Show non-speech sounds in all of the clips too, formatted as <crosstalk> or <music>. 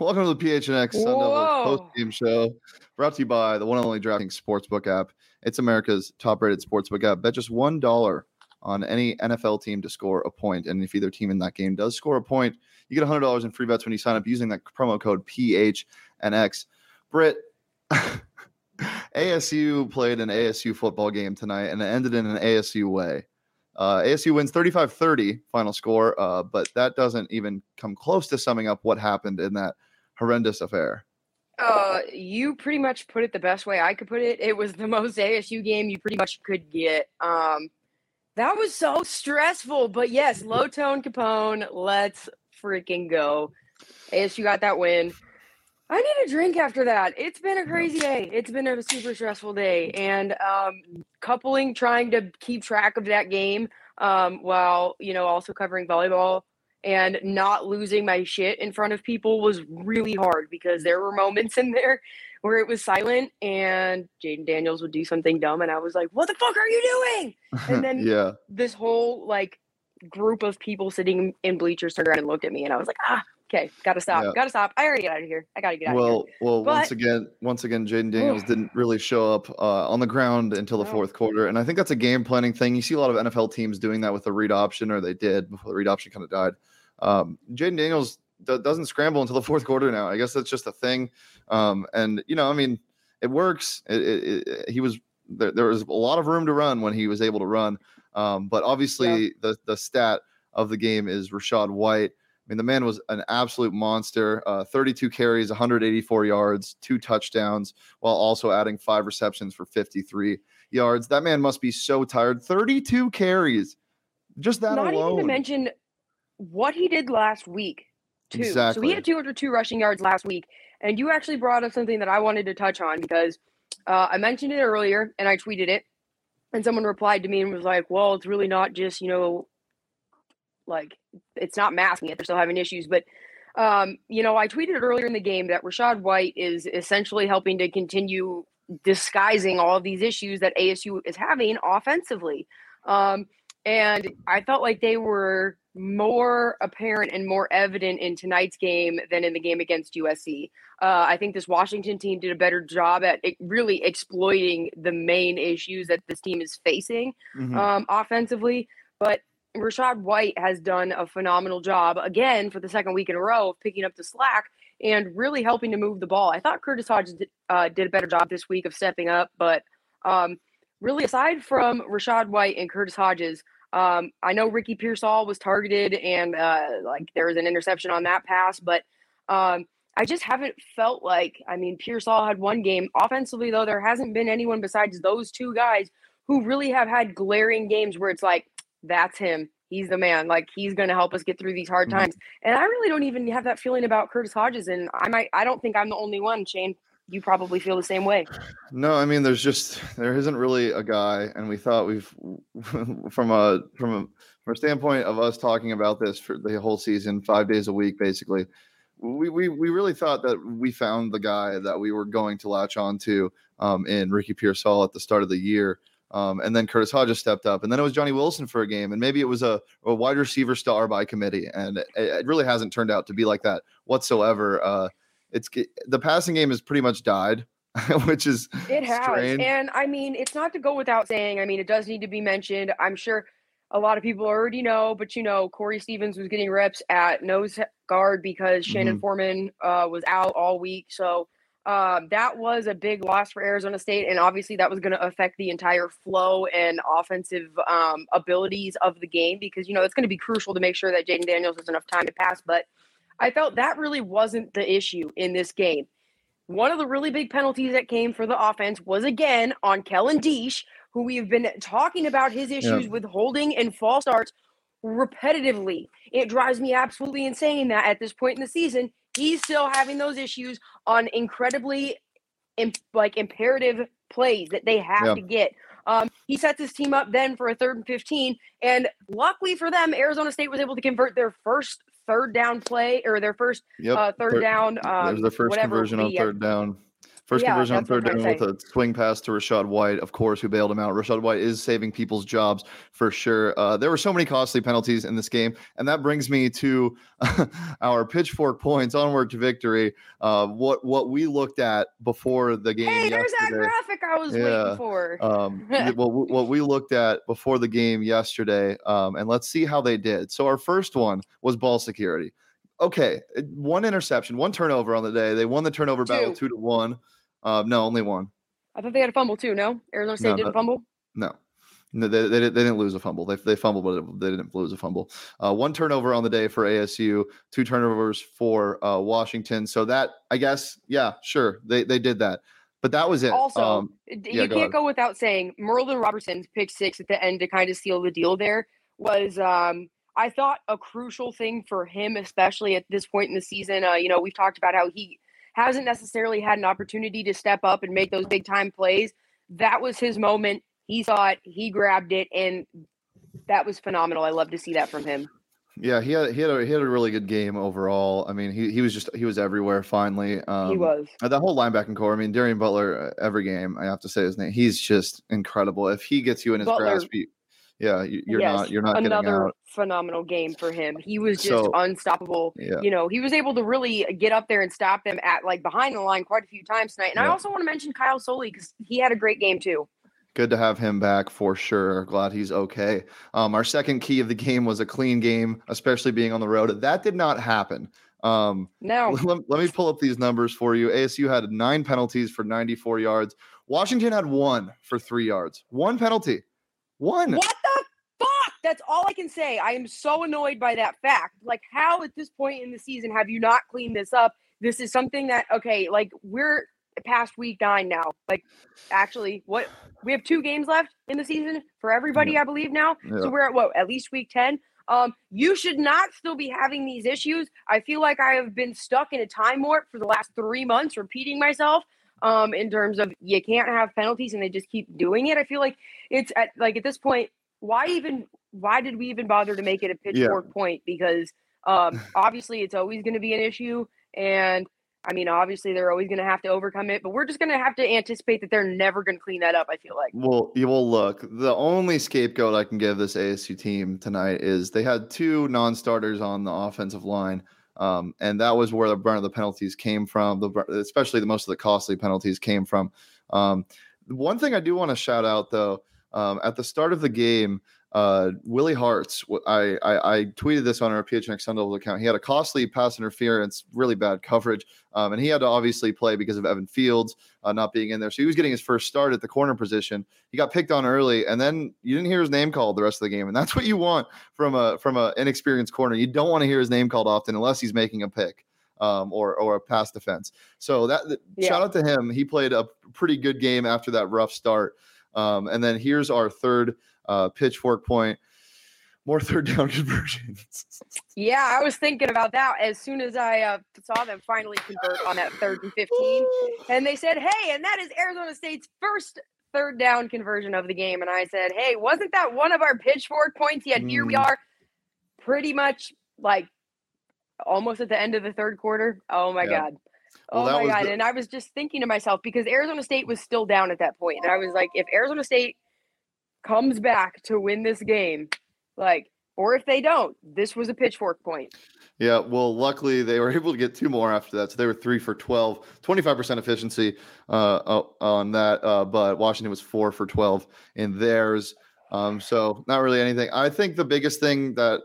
Welcome to the PHNX Sun Devils post game show, brought to you by the one and only DraftKings Sportsbook app. It's America's top-rated sportsbook app. Bet just one dollar on any NFL team to score a point, and if either team in that game does score a point, you get hundred dollars in free bets when you sign up using that promo code PHNX. Britt, <laughs> ASU played an ASU football game tonight, and it ended in an ASU way. Uh, ASU wins 35 30 final score, uh, but that doesn't even come close to summing up what happened in that horrendous affair. Uh, you pretty much put it the best way I could put it. It was the most <laughs> ASU game you pretty much could get. Um, that was so stressful, but yes, low tone Capone. Let's freaking go. ASU got that win. I need a drink after that. It's been a crazy day. It's been a super stressful day, and um, coupling trying to keep track of that game um, while you know also covering volleyball and not losing my shit in front of people was really hard because there were moments in there where it was silent and Jayden Daniels would do something dumb and I was like, "What the fuck are you doing?" And <laughs> then yeah, this whole like group of people sitting in bleachers turned around and looked at me and I was like, "Ah, okay, gotta stop, yeah. gotta stop. I already get out of here. I gotta get out. Of here. Well, well, but, once again, once again, Jayden Daniels didn't really show up uh, on the ground until the no. fourth quarter, and I think that's a game planning thing. You see a lot of NFL teams doing that with the read option, or they did before the read option kind of died. Um, Jayden Daniels d- doesn't scramble until the fourth quarter now. I guess that's just a thing, um, and you know, I mean, it works. It, it, it, he was there, there was a lot of room to run when he was able to run, um, but obviously yeah. the the stat of the game is Rachaad White I mean, the man was an absolute monster. Uh, 32 carries, 184 yards, two touchdowns, while also adding five receptions for 53 yards. That man must be so tired. 32 carries, just that Not alone. even to mention what he did last week, too. Exactly. So he had 202 rushing yards last week, and you actually brought up something that I wanted to touch on because uh, I mentioned it earlier and I tweeted it, and someone replied to me and was like, "Well, it's really not just you know like it's not masking it. They're still having issues. But um, you know, I tweeted earlier in the game that Rachaad White is essentially helping to continue disguising all of these issues that ASU is having offensively. Um, and I felt like they were more apparent and more evident in tonight's game than in the game against USC. Uh, I think this Washington team did a better job at really exploiting the main issues that this team is facing mm-hmm. um, offensively. But Rachaad White has done a phenomenal job again for the second week in a row of picking up the slack and really helping to move the ball. I thought Curtis Hodges did, uh, did a better job this week of stepping up, but um, really, aside from Rachaad White and Curtis Hodges, um, I know Ricky Pearsall was targeted and uh, like there was an interception on that pass, but um, I just haven't felt like. I mean, Pearsall had one game offensively, though. There hasn't been anyone besides those two guys who really have had glaring games where it's like that's him. He's the man. Like he's going to help us get through these hard mm-hmm. times. And I really don't even have that feeling about Curtis Hodges. And I might, I don't think I'm the only one. Shane, you probably feel the same way. No, I mean, there's just there isn't really a guy, and we thought we've <laughs> from a from a from a standpoint of us talking about this for the whole season, five days a week, basically. We, we, we really thought that we found the guy that we were going to latch on to um, in Ricky Pearsall at the start of the year. Um, and then Curtis Hodges stepped up, and then it was Johnny Wilson for a game, and maybe it was a, a wide receiver star by committee, and it, it, really hasn't turned out to be like that whatsoever. Uh, it's the passing game has pretty much died, <laughs> which is it has, strange. and I mean it's not to go without saying. I mean it does need to be mentioned. I'm sure a lot of people already know, but you know Corey Stevens was getting reps at nose guard because Shannon mm-hmm. Forman uh, was out all week, so um, that was a big loss for Arizona State, and obviously that was going to affect the entire flow and offensive um, abilities of the game because you know it's going to be crucial to make sure that Jayden Daniels has enough time to pass. But I felt that really wasn't the issue in this game. One of the really big penalties that came for the offense was again on Kellen Diesch, who we've been talking about his issues yeah. with holding and false starts repetitively. It drives me absolutely insane that at this point in the season, he's still having those issues on incredibly imp- like imperative plays that they have yeah. to get. Um, he sets his team up then for a third and 15. And luckily for them, Arizona State was able to convert their first third down play or their first yep. uh, third, third down. Um, was their first conversion on third down. First yeah, conversion on third down with a swing pass to Rachaad White, of course, who bailed him out. Rachaad White is saving people's jobs for sure. Uh, there were so many costly penalties in this game, and that brings me to <laughs> our pitchfork points onward to victory. Uh, what what we looked at before the game. Hey, there's that graphic I was yeah, waiting for. um, <laughs> what what we looked at before the game yesterday, um, and let's see how they did. So our first one was ball security okay, one interception, one turnover on the day. They won the turnover two. battle two to one. Uh, no, only one. I thought they had a fumble too. No, Arizona State no, didn't no, fumble. No, no, they, they, they, didn't lose a fumble. They, they fumbled, but they didn't lose a fumble. Uh, one turnover on the day for ASU, two turnovers for uh, Washington. So that I guess, yeah, sure, they they did that, but that was it. Also, um, you yeah, can't go, go, without saying Merlin Robertson's pick six at the end to kind of seal the deal. There was, um, I thought, a crucial thing for him, especially at this point in the season. Uh, you know, we've talked about how he hasn't necessarily had an opportunity to step up and make those big time plays. That was his moment. He saw it, he grabbed it, and that was phenomenal. I love to see that from him. Yeah, he had he had a he had a really good game overall. I mean, he he was just he was everywhere. Finally, um, he was that whole linebacking core. I mean, Darien Butler uh, every game. I have to say his name. He's just incredible. If he gets you in his Butler, grasp, he, yeah, you're yes, not you're not another phenomenal game for him. He was just so, unstoppable. Yeah. You know, he was able to really get up there and stop them at like behind the line quite a few times tonight. And yeah. I also want to mention Kyle Soelle because he had a great game too. Good to have him back for sure. Glad he's okay. Um, our second key of the game was a clean game, especially being on the road. That did not happen. Um, no. <laughs> Let, let me pull up these numbers for you. ASU had nine penalties for 94 yards. Washington had one for three yards. One penalty. One. What? That's all I can say. I am so annoyed by that fact. Like, how at this point in the season have you not cleaned this up? This is something that okay, like we're past week nine now. Like, actually, what we have two games left in the season for everybody, yeah. I believe now. Yeah. So we're at what at least week ten. Um, you should not still be having these issues. I feel like I have been stuck in a time warp for the last three months, repeating myself um, in terms of you can't have penalties and they just keep doing it. I feel like it's at like at this point, why even why did we even bother to make it a pitchfork yeah. point? Because um, <laughs> obviously it's always going to be an issue, and I mean obviously they're always going to have to overcome it. But we're just going to have to anticipate that they're never going to clean that up. I feel like. Well, you will look. The only scapegoat I can give this ASU team tonight is they had two non-starters on the offensive line. Um, and that was where the brunt of the penalties came from. The especially the most of the costly penalties came from. Um, one thing I do want to shout out though, um, at the start of the game, uh, Willie Harts, I, I, I tweeted this on our PHNX Sun Devils account. He had a costly pass interference, really bad coverage, um, and he had to obviously play because of Evan Fields uh, not being in there. So he was getting his first start at the corner position. He got picked on early, and then you didn't hear his name called the rest of the game, and that's what you want from a from an inexperienced corner. You don't want to hear his name called often unless he's making a pick. Um, or or a pass defense. So that yeah. shout out to him. He played a pretty good game after that rough start. Um, and then here's our third uh, pitchfork point, more <laughs> third down conversions. yeah, I was thinking about that as soon as I uh, saw them finally convert on that third and 15. and they said, hey, and that is Arizona State's first third down conversion of the game. And I said, hey, wasn't that one of our pitchfork points? Yet mm. here we mm. are, pretty much like almost at the end of the third quarter. Oh my yeah. God. Well, oh my God. The- and I was just thinking to myself because Arizona State was still down at that point. And I was like, if Arizona State comes back to win this game, like, or if they don't, this was a pitchfork point. Yeah, well, luckily they were <laughs> able to get two more after that. So they were three for 12, 25% efficiency uh, on that. Uh, but Washington was four for 12 in theirs. Um, so not really anything. I think the biggest thing that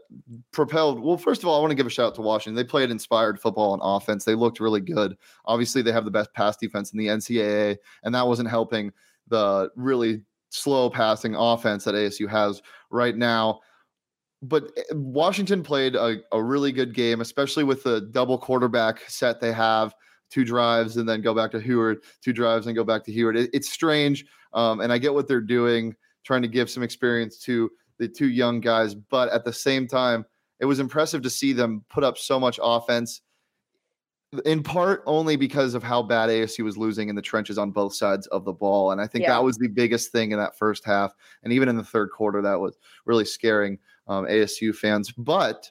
propelled, well, first of all, I want to give a shout out to Washington. They played inspired football on offense. They looked really good. Obviously, they have the best pass defense in the NCAA, and that wasn't helping the really slow passing offense that ASU has right now. But eh, Washington played a, a really good game, especially with the double quarterback set they have two drives and then go back to Huard, two drives and go back to Huard. It, it's strange. Um, and I get what they're doing, trying to give some experience to the two young guys. But at the same time, it was impressive to see them put up so much offense in part only because of how bad ASU was losing in the trenches on both sides of the ball. And I think yeah. that was the biggest thing in that first half. And even in the third quarter, that was really scaring um, ASU fans. But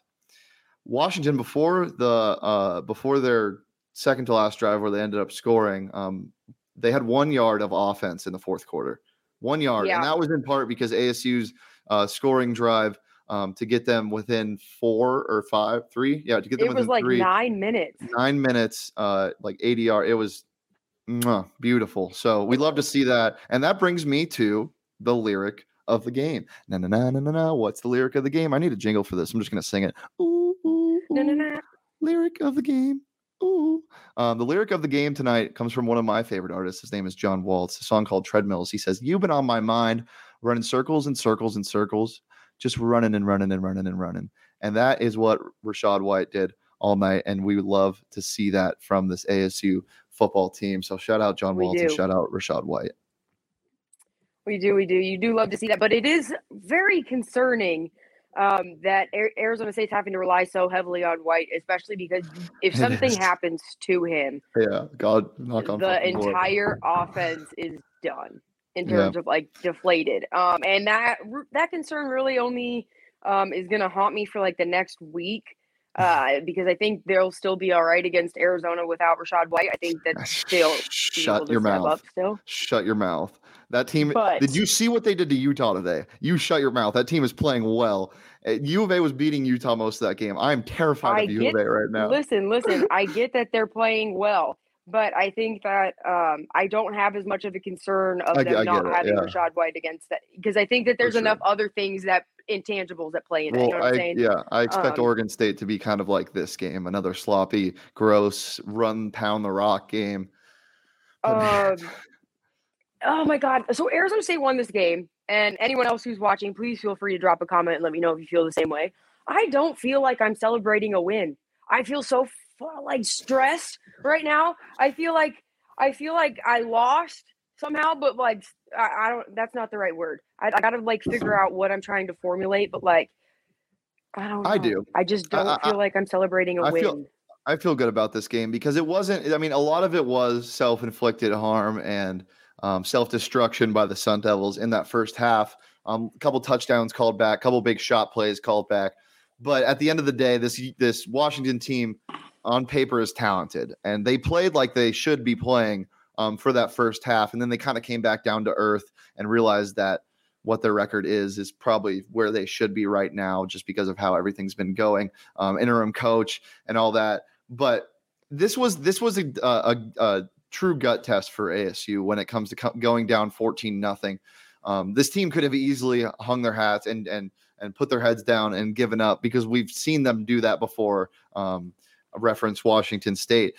Washington, before the uh, before their second to last drive where they ended up scoring, um, they had one yard of offense in the fourth quarter. One yard. Yeah. And that was in part because ASU's uh, scoring drive um, to get them within four or five, three. Yeah, to get them. It was like three, nine minutes. Nine minutes, uh, like ADR. It was mwah, beautiful. So we love to see that, and that brings me to the lyric of the game. Na na na na na na. What's the lyric of the game? I need a jingle for this. I'm just gonna sing it. Ooh, ooh, ooh. Na, na, na. Lyric of the game. Ooh. Um, the lyric of the game tonight comes from one of my favorite artists. His name is John Waltz. A song called Treadmills. He says, "You've been on my mind, running circles and circles and circles." Just running and running and running and running. And that is what Rachaad White did all night. And we would love to see that from this ASU football team. So shout out John Walton, shout out Rachaad White. We do, we do. You do love to see that, but it is very concerning um, that Arizona State's having to rely so heavily on White, especially because if something happens to him, yeah, God, knock on the entire offense is done in terms yeah. of like deflated. Um, and that that concern really only um, is going to haunt me for like the next week. <sighs> Uh, because I think they'll still be all right against Arizona without Rachaad White. I think that they'll shut your mouth. still. Shut your mouth. That team. But, did you see what they did to Utah today? You shut your mouth. That team is playing well. Uh, U of A was beating Utah most of that game. I am terrified I of U get, of A right now. Listen, listen. I get that they're playing well but I think that um, I don't have as much of a concern of them I not having yeah. Rachaad White against that because I think that there's sure. enough other things that intangibles that play in well, it. You know I, Yeah, I expect um, Oregon State to be kind of like this game, another sloppy, gross, run pound the rock game. <laughs> Um, oh my God! So Arizona State won this game, and anyone else who's watching, please feel free to drop a comment and let me know if you feel the same way. I don't feel like I'm celebrating a win. I feel so like stressed right now. I feel like I feel like I lost somehow, but like I, I don't. That's not the right word. I, I, gotta like figure out what I'm trying to formulate. But like, I don't. Know. I do. I just don't I, feel like I'm celebrating a win. Feel, I feel good about this game because it wasn't. I mean, a lot of it was self-inflicted harm and um, self-destruction by the Sun Devils in that first half. Um, a couple touchdowns called back, a couple big shot plays called back. But at the end of the day, this this Washington team on paper is talented, and they played like they should be playing um, for that first half, and then they kind of came back down to earth and realized that what their record is is probably where they should be right now, just because of how everything's been going, um, interim coach and all that. But this was this was a, a, a true gut test for ASU when it comes to co- going down fourteen nothing. Um, this team could have easily hung their hats and and and put their heads down and given up because we've seen them do that before. Um, reference Washington State.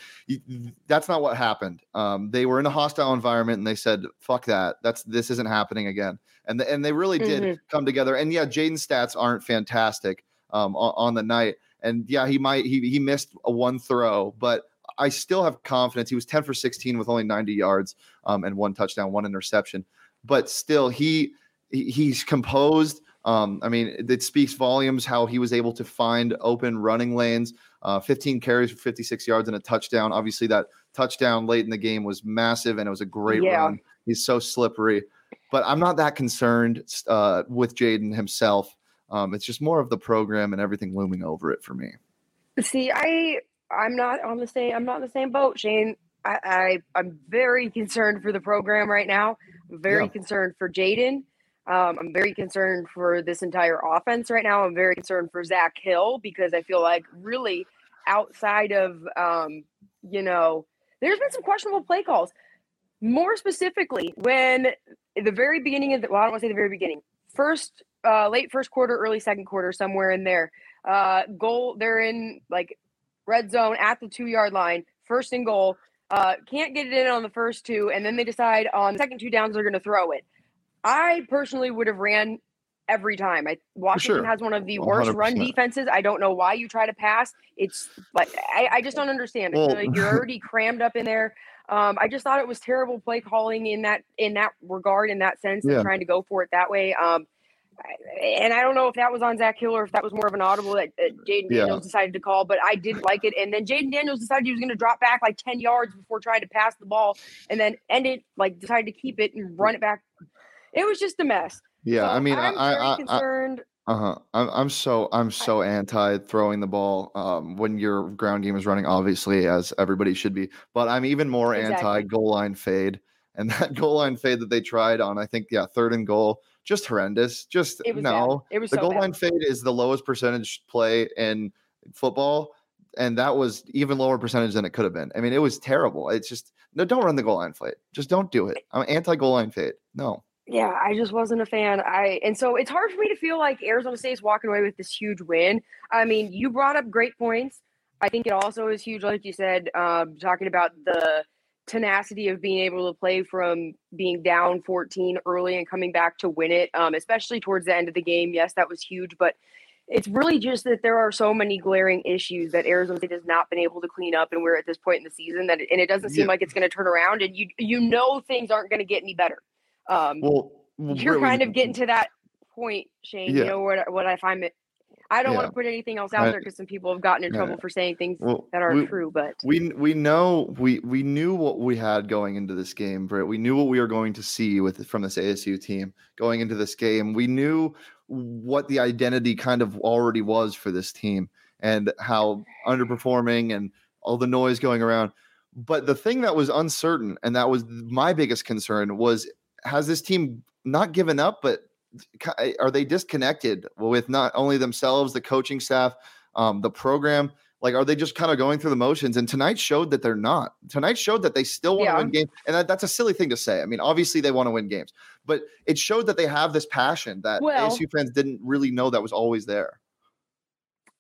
That's not what happened. Um, they were in a hostile environment and they said, "Fuck that. That's this isn't happening again." And the, and they really did mm-hmm. come together. And yeah, Jayden's stats aren't fantastic um, on, on, the night. And yeah, he might he he missed a one throw, but I still have confidence. He was 10 for 16 with only 90 yards um, and one touchdown, one interception. But still, he he's composed. Um, I mean, it speaks volumes how he was able to find open running lanes. Uh, 15 carries for 56 yards and a touchdown. Obviously, that touchdown late in the game was massive and it was a great yeah. run. He's so slippery, but I'm not that concerned uh, with Jayden himself. Um, it's just more of the program and everything looming over it for me. See, I I'm not on the same I'm not in the same boat, Shane. I, I am very <laughs> concerned for the program right now. I'm very yeah. concerned for Jayden. Um, I'm very concerned for this entire offense right now. I'm very concerned for Zak Hill because I feel like really outside of, um, you know, there's been some questionable play calls. More specifically, when the very beginning of the, well, I don't want to say the very beginning, first, uh, late first quarter, early second quarter, somewhere in there, uh, goal, they're in like red zone at the two yard line, first and goal. Uh, can't get it in on the first two, and then they decide on the second two downs they're going to throw it. I personally would have ran every time. I Washington sure. has one of the worst 100%. run defenses. I don't know why you try to pass. It's like I, I just don't understand. Well, like you're <laughs> already crammed up in there. Um, I just thought it was terrible play calling in that in that regard, in that sense, yeah. and trying to go for it that way. Um, and I don't know if that was on Zak Hill or if that was more of an audible that, Jayden Daniels yeah. decided to call, but I did like it. And then Jayden Daniels decided he was going to drop back like 10 yards before trying to pass the ball and then end it, like decided to keep it and run it back. It was just a mess. Yeah. So I mean, I'm I, I, concerned. I, uh-huh. I'm, I'm so I'm so anti throwing the ball um, when your ground game is running, obviously, as everybody should be. But I'm even more exactly. anti goal line fade. <laughs> And that goal line fade that they tried on, I think, yeah, third and goal just horrendous. Just it no. Bad. It was the so goal bad. line fade is the lowest percentage play in football, and that was even lower percentage than it could have been. I mean, it was terrible. It's just no, don't run the goal line fade. Just don't do it. I'm anti goal line fade. No. Yeah, I just wasn't a fan. I and so it's hard for me to feel like Arizona State is walking away with this huge win. I mean, you brought up great points. I think it also is huge, like you said, um, talking about the tenacity of being able to play from being down 14 early and coming back to win it, um, especially towards the end of the game. Yes, that was huge, but it's really just that there are so many glaring issues that Arizona State has not been able to clean up, and we're at this point in the season that, and it doesn't seem yeah. like it's going to turn around, and you you know things aren't going to get any better. Um, well, well you're really, kind of getting <laughs> to that point, Shane. Yeah. You know what what I find it I don't yeah. want to put anything else out I, there because some people have gotten in trouble for saying things well, that aren't we, true. But we we know we we knew what we had going into this game, Britt. We knew what we were going to see with from this ASU team going into this game. We knew what the identity kind of already was for this team and how underperforming and all the noise going around. But the thing that was uncertain and that was my biggest concern was has this team not given up but Eh, are they disconnected with not only themselves, the coaching staff, um, the program? Like, are they just kind of going through the motions? And tonight showed that they're not. Tonight showed that they still want to yeah. win games. And that, that's a silly thing to say. I mean, obviously they want to win games, but it showed that they have this passion that well, ASU fans didn't really know that was always there.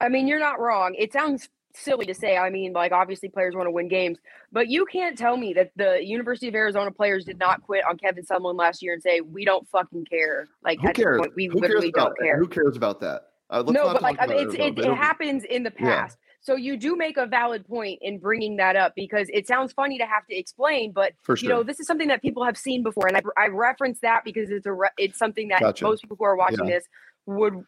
I mean, you're not wrong. It sounds silly to say. I mean, like obviously players want to win games, but you can't tell me that the University of Arizona players did not quit on Kevin Sumlin last year and say we don't fucking care. Like who cares? Point, we who literally don't care. Who cares about that? Uh, no, but like I mean, it, it, it happens in the past. Yeah. So you do make a valid point in bringing that up because it sounds funny to have to explain, but sure. you know this is something that people have seen before, and I, I reference that because it's a re- it's something that gotcha. most people who are watching yeah. this would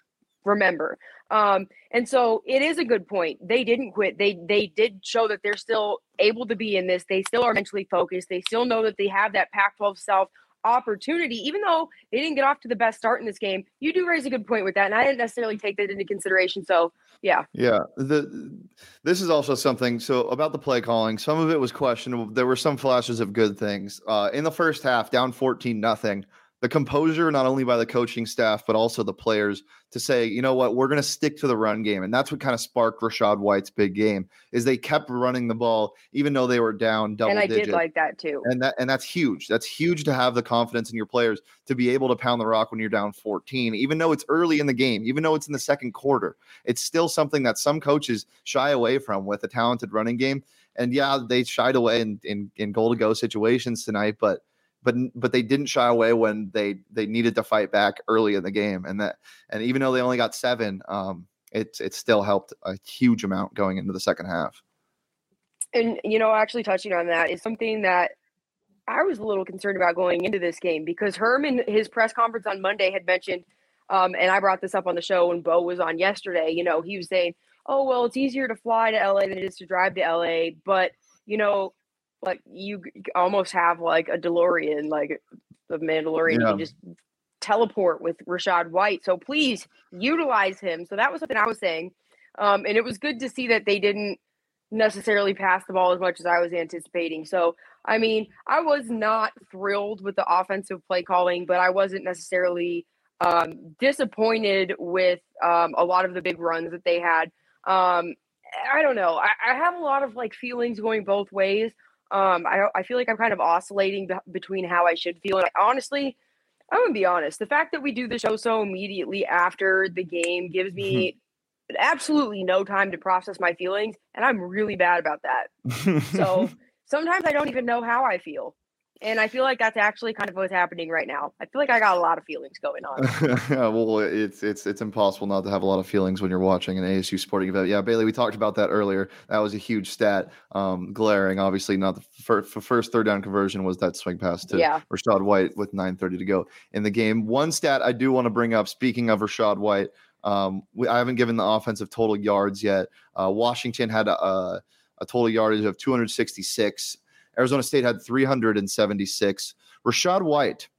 remember. Um, and so it is a good point. They didn't quit. They they did show that they're still able to be in this. They still are mentally focused. They still know that they have that Pac-12 self opportunity, even though they didn't get off to the best start in this game. You do raise a good point with that, and I didn't necessarily take that into consideration. So yeah, yeah. The this is also something. So about the play calling, some of it was questionable. There were some flashes of good things uh, in the first half, down fourteen nothing the composure not only by the coaching staff but also the players to say you know what? We're going to stick to the run game. And that's what kind of sparked Rachaad White's big game is they kept running the ball even though they were down double and I digit. did like that too. And that and that's huge. That's huge to have the confidence in your players to be able to pound the rock when you're down 14 even though it's early in the game even though it's in the second quarter. It's still something that some coaches shy away from with a talented running game. And yeah they shied away in in, in goal to go situations tonight but but but they didn't shy away when they they needed to fight back early in the game, and that and even though they only got seven, um, it it still helped a huge amount going into the second half. And you know, actually touching on that is something that I was a little concerned about going into this game because Herman, his press conference on Monday, had mentioned, um, and I brought this up on the show when Bo was on yesterday. You know, he was saying, "Oh well, it's easier to fly to LA than it is to drive to LA," but you know, like you almost have like a DeLorean, like the Mandalorian. Yeah. You just teleport with Rachaad White. So please utilize him. So that was something I was saying. Um, and it was good to see that they didn't necessarily pass the ball as much as I was anticipating. So, I mean, I was not thrilled with the offensive play calling, but I wasn't necessarily um, disappointed with um, a lot of the big runs that they had. Um, I don't know. I, I have a lot of like feelings going both ways. Um, I I feel like I'm kind of oscillating be- between how I should feel. And I, honestly, I'm gonna be honest. The fact that we do the show so immediately after the game gives me mm-hmm. absolutely no time to process my feelings, and I'm really bad about that. so <laughs> sometimes I don't even know how I feel. And I feel like that's actually kind of what's happening right now. I feel like I got a lot of feelings going on. <laughs> yeah, well, it's it's it's impossible not to have a lot of feelings when you're watching an ASU sporting event. Yeah, Bailey, we talked about that earlier. That was a huge stat, um, glaring. Obviously, not the first, first third down conversion was that swing pass to yeah. Rachaad White with 9:30 to go in the game. One stat I do want to bring up. Speaking of Rachaad White, um, we, I haven't given the offensive total yards yet. Uh, Washington had a, a, a total yardage of 266. Arizona State had 376. Rachaad White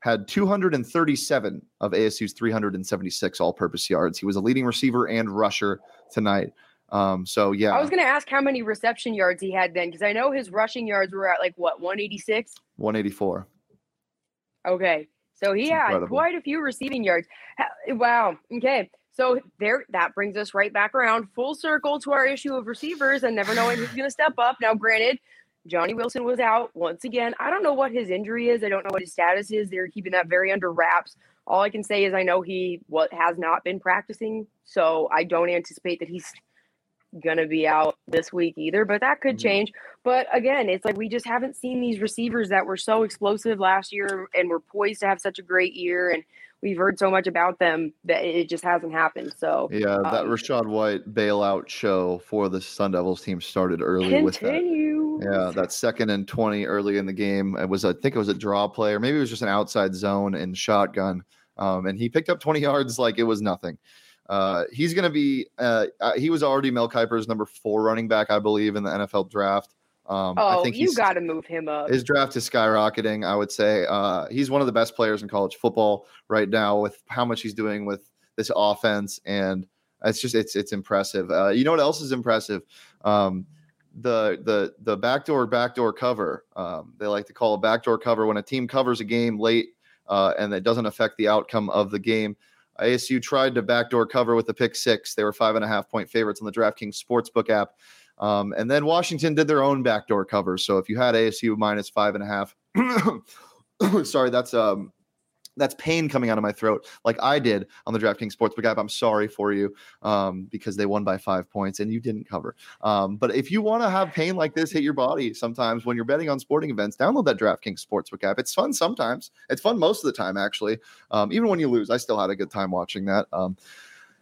had 237 of ASU's 376 all purpose yards. He was a leading receiver and rusher tonight. Um, so yeah, I was going to ask how many reception yards he had then, because I know his rushing yards were at like what 186, 184. Okay, so he had incredible. quite a few receiving yards. Wow. Okay, so there, that brings us right back around full circle to our issue of receivers and never knowing who's going to step up. Now, granted, Johnny Wilson was out once again. I don't know what his injury is. I don't know what his status is. They're keeping that very under wraps. All I can say is I know he what has not been practicing, so I don't anticipate that he's gonna be out this week either. But that could mm-hmm. change. But again, it's like we just haven't seen these receivers that were so explosive last year and were poised to have such a great year. And we've heard so much about them that it just hasn't happened. So yeah, that um, Rachaad White bailout show for the Sun Devils team started early continue. with that. Yeah, that second and 20 early in the game. It was, I think it was a draw play, or maybe it was just an outside zone and shotgun. Um, and he picked up 20 yards like it was nothing. Uh, he's going to be, uh, uh, he was already Mel Kiper's number four running back, I believe, in the NFL draft. Um, oh, I think you got to move him up. His draft is skyrocketing. I would say uh, he's one of the best players in college football right now with how much he's doing with this offense, and it's just it's it's impressive. Uh, you know what else is impressive? Um, the the the backdoor backdoor cover. Um, they like to call a backdoor cover when a team covers a game late uh, and it doesn't affect the outcome of the game. ASU tried to backdoor cover with a pick six. They were five and a half point favorites on the DraftKings Sportsbook app. Um, and then Washington did their own backdoor cover. So if you had ASU minus five and a half, <coughs> sorry, that's um, that's pain coming out of my throat, like I did on the DraftKings Sportsbook app. I'm sorry for you um, because they won by five points and you didn't cover. Um, but if you want to have pain like this hit your body sometimes when you're betting on sporting events, download that DraftKings Sportsbook app. It's fun sometimes. It's fun most of the time, actually. Um, even when you lose, I still had a good time watching that.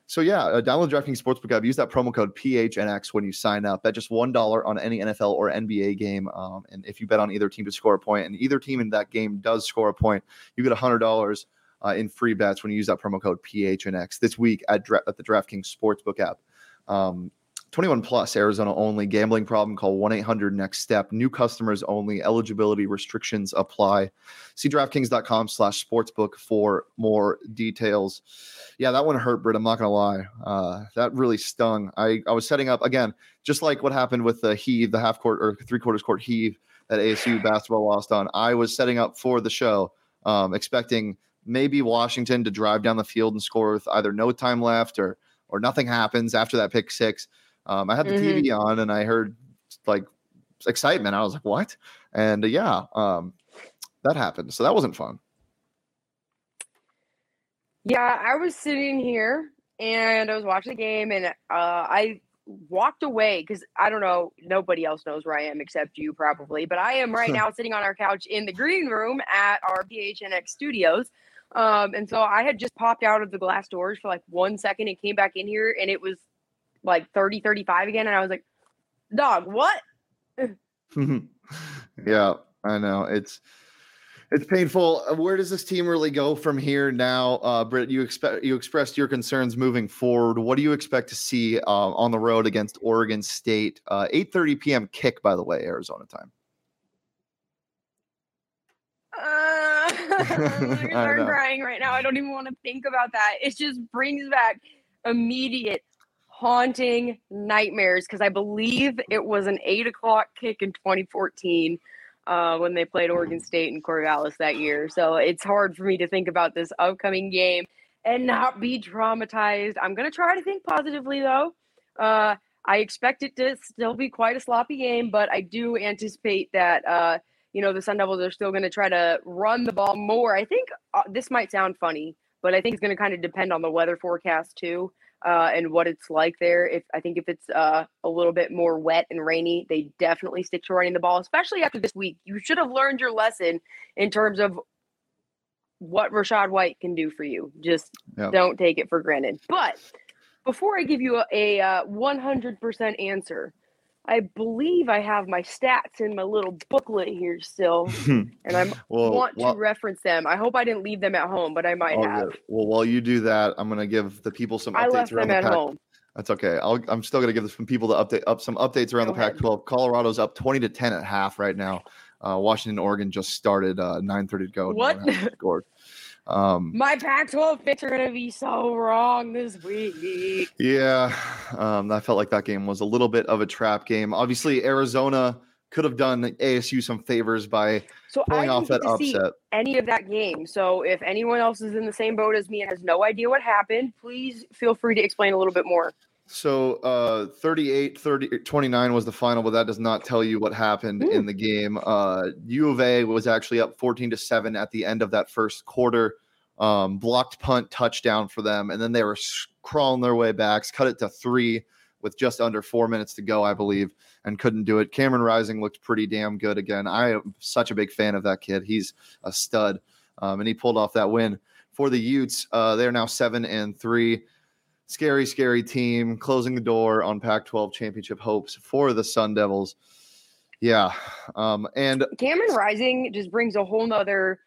So yeah, uh, download DraftKings Sportsbook app. Use that promo code PHNX when you sign up. Bet just one dollar on any NFL or NBA game, um, and if you bet on either team to score a point, and either team in that game does score a point, you get a hundred dollars uh, in free bets when you use that promo code PHNX this week at, dra- at the DraftKings Sportsbook app. Um, 21 plus Arizona only. Gambling problem call 1-800 next step. New customers only. Eligibility restrictions apply. See draftkings.com slash sportsbook for more details. Yeah that one hurt Britt I'm not gonna lie. Uh, that really stung. I, I was setting up again just like what happened with the heave the half court or three quarters court heave that ASU basketball lost on. I was setting up for the show um, expecting maybe Washington to drive down the field and score with either no time left or or nothing happens after that pick six um, I had the mm-hmm. TV on and I heard like excitement. I was like, "What?" And uh, yeah, um, that happened. So that wasn't fun. Yeah, I was sitting here and I was watching the game, and uh, I walked away because I don't know, nobody else knows where I am except you probably, but I am right <laughs> now sitting on our couch in the green room at our PHNX studios. Um, and so I had just popped out of the glass doors for like one second and came back in here, and it was like 30, 35 again. And I was like, dog, what? <laughs> yeah, I know. It's it's painful. Uh, where does this team really go from here now? Uh, Britt, you expect you expressed your concerns moving forward. What do you expect to see uh, on the road against Oregon State? Uh, 8:30 p.m. kick, by the way, Arizona time. Uh, <laughs> <laughs> I'm crying right now. I don't even want to think about that. It just brings back immediate haunting nightmares because I believe it was an eight o'clock kick in 2014 uh, when they played Oregon State and Corvallis that year. So it's hard for me to think about this upcoming game and not be traumatized. I'm going to try to think positively though. Uh, I expect it to still be quite a sloppy game, but I do anticipate that. Uh, you know the Sun Devils are still going to try to run the ball more. I think uh, this might sound funny, but I think it's going to kind of depend on the weather forecast too. Uh, and what it's like there. If I think if it's uh, a little bit more wet and rainy, they definitely stick to running the ball, especially after this week. You should have learned your lesson in terms of what Rachaad White can do for you. Just yep. don't take it for granted. But before I give you a, a uh, 100% answer, I believe I have my stats in my little booklet here still, <laughs> and I well, want to well, reference them. I hope I didn't leave them at home, but I might have. Well, while you do that, I'm going to give the people some updates I left around them the at pack. home. That's okay. i am still going to give some people the update up some updates around Go the Pac-12. Colorado's up 20 to 10 at half right now. Uh, Washington, Oregon just started. Uh, 9:30 to go. What? Scored. <laughs> Um, My Pac-12 picks are going to be so wrong this week. Yeah, um, I felt like that game was a little bit of a trap game. Obviously, Arizona could have done ASU some favors by so pulling off that upset. any of that game. So if anyone else is in the same boat as me and has no idea what happened, please feel free to explain a little bit more. So uh 38 30 29 was the final, but that does not tell you what happened Ooh. in the game. Uh U of A was actually up 14 to 7 at the end of that first quarter. Um, blocked punt touchdown for them, and then they were crawling their way back, cut it to three with just under four minutes to go, I believe, and couldn't do it. Cameron Rising looked pretty damn good again. I am such a big fan of that kid. He's a stud, um, and he pulled off that win for the Utes. Uh, they're now seven and three scary, scary team closing the door on Pac 12 championship hopes for the Sun Devils. Yeah. Um, and Cameron Rising just brings a whole nother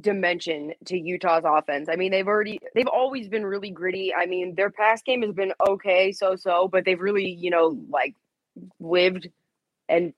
dimension to Utah's offense. I mean, they've already they've always been really gritty. I mean, their pass game has been okay, so so, but they've really, you know, like lived and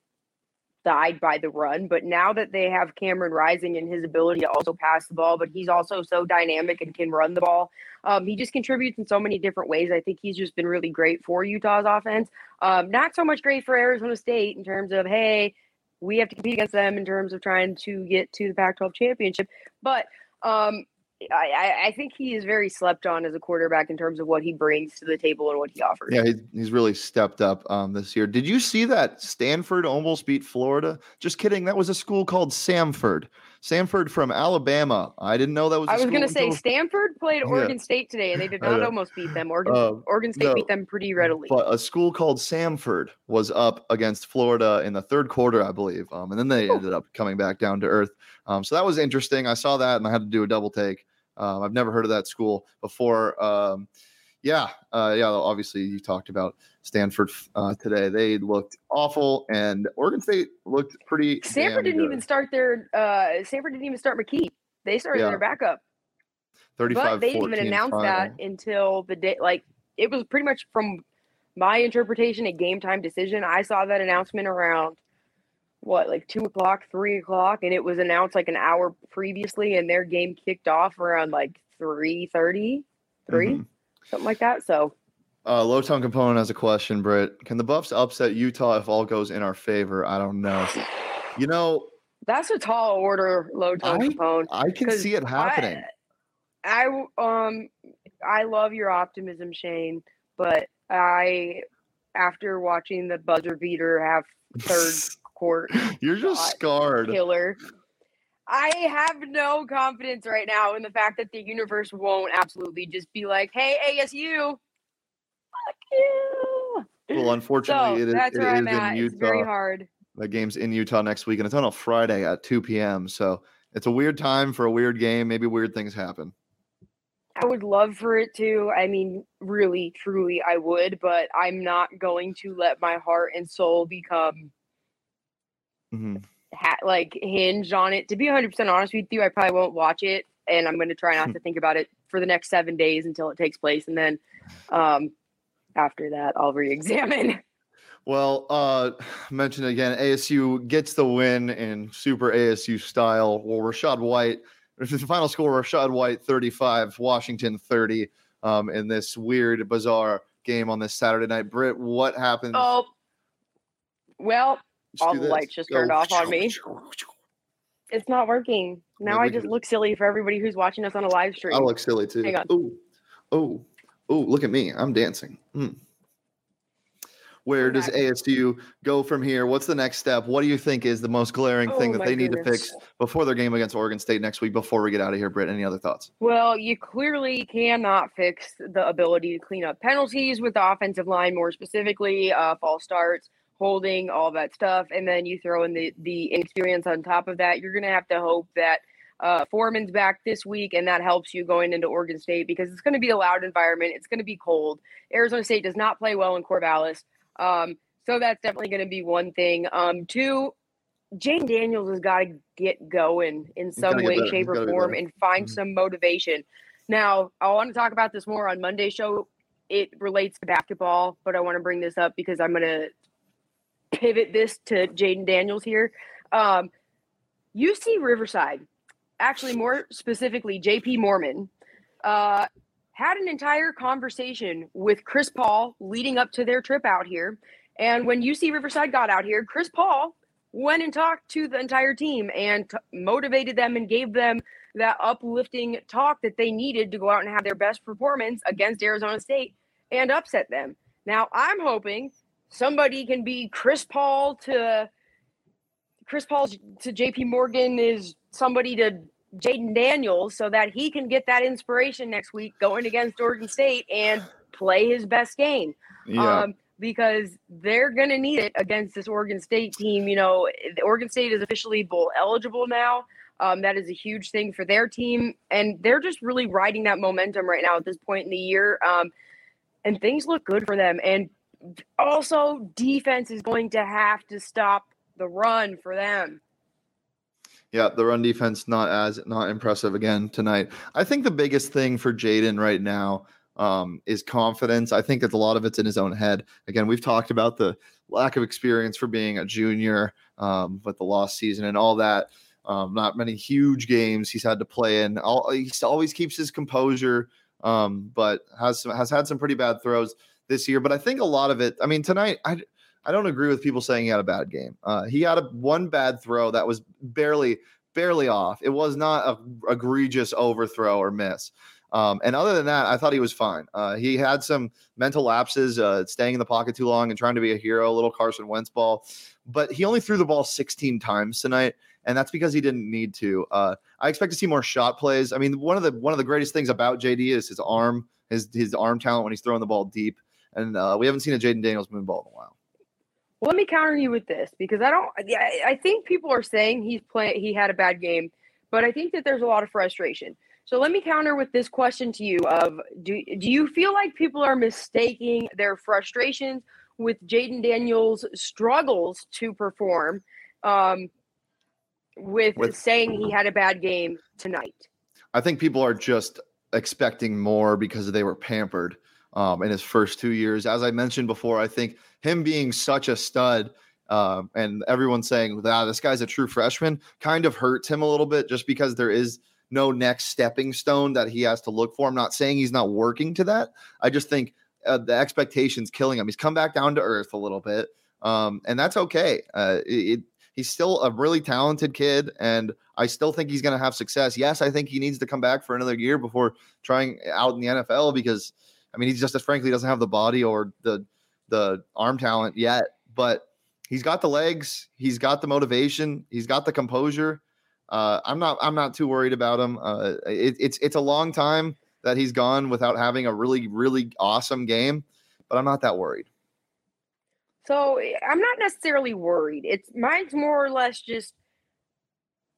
died by the run. But now that they have Cameron Rising and his ability to also pass the ball, but he's also so dynamic and can run the ball, um, he just contributes in so many different ways. I think he's just been really great for Utah's offense. Um, not so much great for Arizona State in terms of, hey, we have to compete against them in terms of trying to get to the Pac 12 championship. But um, I, I think he is very slept on as a quarterback in terms of what he brings to the table and what he offers. Yeah, he's really stepped up um, this year. Did you see that Stanford almost beat Florida? Just kidding. That was a school called Samford. Samford from Alabama. I didn't know that was. I was going to say Stanford played Oregon yeah. State today, and they did not almost beat them. Oregon, uh, Oregon State no, beat them pretty readily. But a school called Samford was up against Florida in the third quarter, I believe, um, and then they ended up coming back down to earth. Um, so that was interesting. I saw that, and I had to do a double take. Um, I've never heard of that school before. Yeah, uh, yeah. Obviously, you talked about Stanford uh, today. They looked awful, and Oregon State looked pretty. Stanford didn't good. even start their. Uh, Stanford didn't even start McKee. They started yeah. their backup. Thirty-five. But they didn't even announce that until the day. Like it was pretty much from my interpretation a game time decision. I saw that announcement around what like two o'clock, three o'clock, and it was announced like an hour previously, and their game kicked off around like 3 30, 3, mm-hmm. Something like that. So uh, Low Tone Component has a question, Britt. Can the Buffs upset Utah if all goes in our favor? I don't know. You know, that's a tall order, Low Tone Component. I can see it happening. I, I um I love your optimism, Shane, but I after watching the buzzer beater have third <laughs> court. You're just scarred. Killer. I have no confidence right now in the fact that the universe won't absolutely just be like, "Hey, ASU, fuck you." Well, unfortunately, so, it is, that's where I'm at. Utah. It's very hard. The game's in Utah next week, and it's on a Friday at 2 p.m. So it's a weird time for a weird game. Maybe weird things happen. I would love for it to. I mean, really, truly, I would, but I'm not going to let my heart and soul become mm-hmm. Ha- like hinge on it. To be 100 percent honest with you, I probably won't watch it, and I'm going to try not to think about it for the next seven days until it takes place, and then um, after that, I'll re-examine. <laughs> Well, uh, mention again, ASU gets the win in super ASU style. Well, Rachaad White, <laughs> the final score: Rachaad White 35, Washington 30. Um, in this weird, bizarre game on this Saturday night. Britt, what happened? Oh, well, all the lights just Go. turned off on me. <laughs> It's not working. Now I just look silly for everybody who's watching us on a live stream. I look silly too. Hang on. Oh, oh, oh, look at me. I'm dancing. Mm. Where does ASU go from here? What's the next step? What do you think is the most glaring oh, thing that they goodness. need to fix before their game against Oregon State next week? Before we get out of here, Britt, any other thoughts? Well, you clearly cannot fix the ability to clean up penalties with the offensive line, more specifically, uh, false starts, holding, all that stuff, and then you throw in the the inexperience on top of that. You're going to have to hope that uh, Forman's back this week, and that helps you going into Oregon State because it's going to be a loud environment. It's going to be cold. Arizona State does not play well in Corvallis. Um, so that's definitely going to be one thing. Um, two, Jayden Daniels has got to get going in some way, shape, or form and find mm-hmm. some motivation. Now, I want to talk about this more on Monday show. It relates to basketball, but I want to bring this up because I'm going to pivot this to Jayden Daniels here. Um, UC Riverside, actually more specifically, JP Mormon, uh, had an entire conversation with Chris Paul leading up to their trip out here. And when UC Riverside got out here, Chris Paul went and talked to the entire team and t- motivated them and gave them that uplifting talk that they needed to go out and have their best performance against Arizona State and upset them. Now, I'm hoping somebody can be Chris Paul to Chris Paul to JP Morgan is somebody to Jayden Daniels so that he can get that inspiration next week going against Oregon State and play his best game. Yeah. Um, because they're going to need it against this Oregon State team. You know, Oregon State is officially bowl eligible now. Um, that is a huge thing for their team. And they're just really riding that momentum right now at this point in the year. Um, and things look good for them. And also, defense is going to have to stop the run for them. Yeah, the run defense not as not impressive again tonight. I think the biggest thing for Jayden right now um, is confidence. I think that a lot of it's in his own head. Again, we've talked about the lack of experience for being a junior um, with the lost season and all that. Um, not many huge games he's had to play in. All, he always keeps his composure, um, but has some, has had some pretty bad throws this year. But I think a lot of it. I mean, tonight I I don't agree with people saying he had a bad game. Uh, he had a one bad throw that was barely barely off. It was not a egregious overthrow or miss. Um, and other than that, I thought he was fine. Uh, he had some mental lapses, uh, staying in the pocket too long and trying to be a hero, a little Carson Wentz ball. But he only threw the ball 16 times tonight, and that's because he didn't need to. Uh, I expect to see more shot plays. I mean, one of the one of the greatest things about JD is his arm, his his arm talent when he's throwing the ball deep. And uh, we haven't seen a Jayden Daniels moon ball in a while. Well, let me counter you with this because I don't. I think people are saying he's playing. He had a bad game, but I think that there's a lot of frustration. So let me counter with this question to you: Of do do you feel like people are mistaking their frustrations with Jayden Daniels' struggles to perform, um, with, with saying he had a bad game tonight? I think people are just expecting more because they were pampered um, in his first two years. As I mentioned before, I think him being such a stud uh, and everyone saying, "Wow, this guy's a true freshman," kind of hurts him a little bit, just because there is no next stepping stone that he has to look for. I'm not saying he's not working to that. I just think uh, the expectations killing him. He's come back down to earth a little bit, um, and that's okay. Uh, it, he's still a really talented kid, and I still think he's going to have success. Yes, I think he needs to come back for another year before trying out in the NFL because I mean, he's just as frankly doesn't have the body or the the arm talent yet, but he's got the legs, he's got the motivation, he's got the composure. Uh, I'm not I'm not too worried about him. Uh, it, it's it's a long time that he's gone without having a really really awesome game, but I'm not that worried. So I'm not necessarily worried. It's mine's more or less just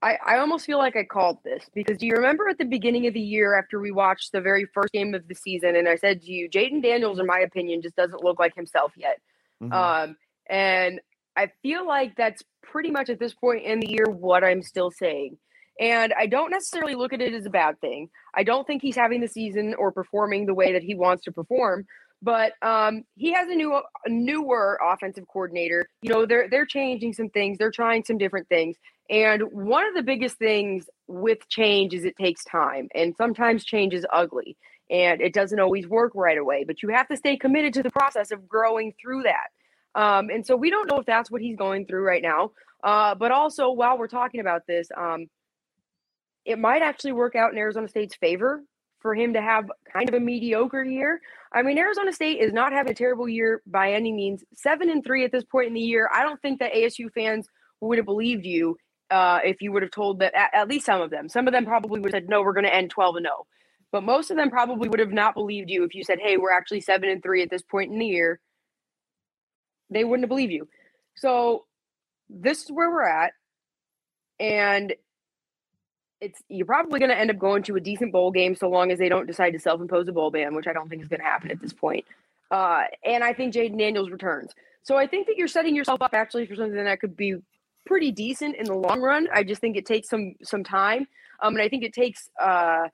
I, I almost feel like I called this because do you remember at the beginning of the year after we watched the very first game of the season and I said to you, Jayden Daniels, in my opinion, just doesn't look like himself yet. Mm-hmm. Um, and I feel like that's pretty much at this point in the year what I'm still saying. And I don't necessarily look at it as a bad thing. I don't think he's having the season or performing the way that he wants to perform. But um, he has a new, a newer offensive coordinator. You know, they're they're changing some things. They're trying some different things. And one of the biggest things with change is it takes time, and sometimes change is ugly, and it doesn't always work right away. But you have to stay committed to the process of growing through that. Um, and so we don't know if that's what he's going through right now. Uh, but also, while we're talking about this, um, it might actually work out in Arizona State's favor for him to have kind of a mediocre year. I mean, Arizona State is not having a terrible year by any means. Seven and three at this point in the year. I don't think that ASU fans would have believed you uh, if you would have told that at, at, least some of them. Some of them probably would have said, "No, we're going to end twelve and 0." But most of them probably would have not believed you if you said, "Hey, we're actually seven and three at this point in the year." They wouldn't have believed you. So this is where we're at, and it's you're probably going to end up going to a decent bowl game so long as they don't decide to self-impose a bowl ban, which I don't think is going to happen at this point. Uh, and I think Jayden Daniels returns. So I think that you're setting yourself up actually for something that could be pretty decent in the long run. I just think it takes some some time, um, and I think it takes uh,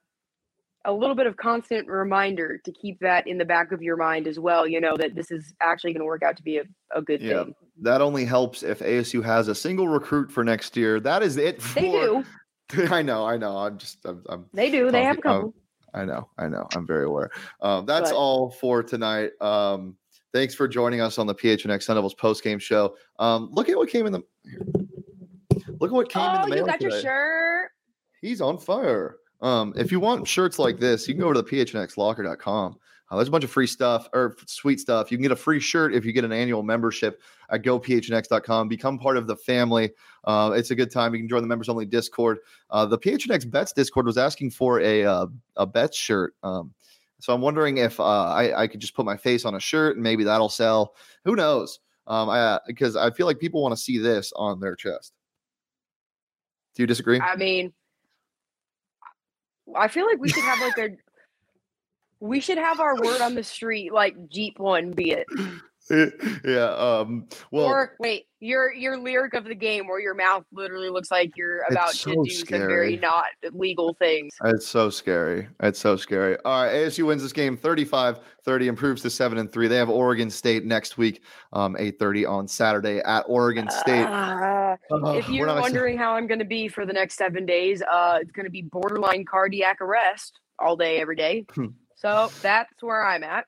a little bit of constant reminder to keep that in the back of your mind as well. You know that this is actually going to work out to be a, a good yeah, thing. That only helps if ASU has a single recruit for next year. That is it. For, they do. <laughs> I know, I know. I'm just, I'm. I'm they do. They have a couple. I know, I know. I'm very aware. Um, that's but, all for tonight. Um, thanks for joining us on the PHNX Sun Devils post game show. Um, look at what came in the. Here. Look at what came oh, in the mail. you got today. your shirt. He's on fire. Um, if you want shirts like this, you can go to the phnxlocker.com. Uh, there's a bunch of free stuff or sweet stuff. You can get a free shirt if you get an annual membership at gophnx.com. Become part of the family. Uh, it's a good time. You can join the members only Discord. Uh, the PHNX Bets Discord was asking for a uh, a bets shirt. Um, so I'm wondering if uh, I, I could just put my face on a shirt and maybe that'll sell. Who knows? Um, I because I feel like people want to see this on their chest. Do you disagree? I mean, I feel like we should have like a we should have our word on the street like Jeep one be it. <laughs> yeah. Um. Well. Or wait, your your lyric of the game where your mouth literally looks like you're about so to do scary. some very not legal things. It's so scary. It's so scary. All right, ASU wins this game 35-30, improves to seven and three. They have Oregon State next week, um, 8:30 on Saturday at Oregon State. Uh, uh, if you're wondering how I'm gonna be for the next seven days, uh, it's gonna be borderline cardiac arrest all day, every day. Hmm. so that's where I'm at.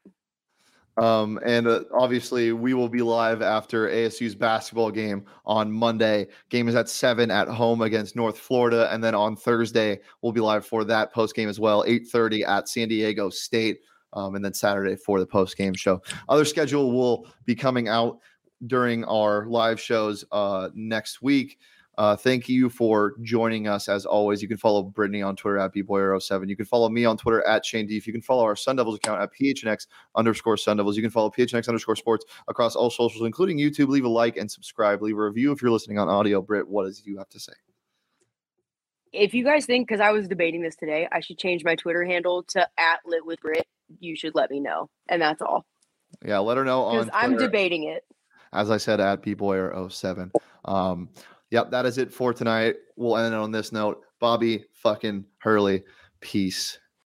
Um, and uh, obviously, we will be live after ASU's basketball game on Monday. Game is at seven at home against North Florida, and then on Thursday we'll be live for that post game as well, eight thirty at San Diego State, um, and then Saturday for the post game show. Other schedule will be coming out during our live shows uh, next week. Uh, thank you for joining us as always. You can follow Brittany on Twitter at bboyer07. You can follow me on Twitter at Shane Deef. You can follow our Sun Devils account at PHNX underscore Sun Devils. You can follow PHNX underscore sports across all socials, including YouTube. Leave a like and subscribe. Leave a review if you're listening on audio. Britt, what does you have to say? If you guys think, because I was debating this today, I should change my Twitter handle to at lit with Britt, you should let me know. And that's all. Yeah, let her know on I'm debating it. As I said, at bboyer07. Um, Yep, that is it for tonight. We'll end on this note. Bobby fucking Hurley, peace.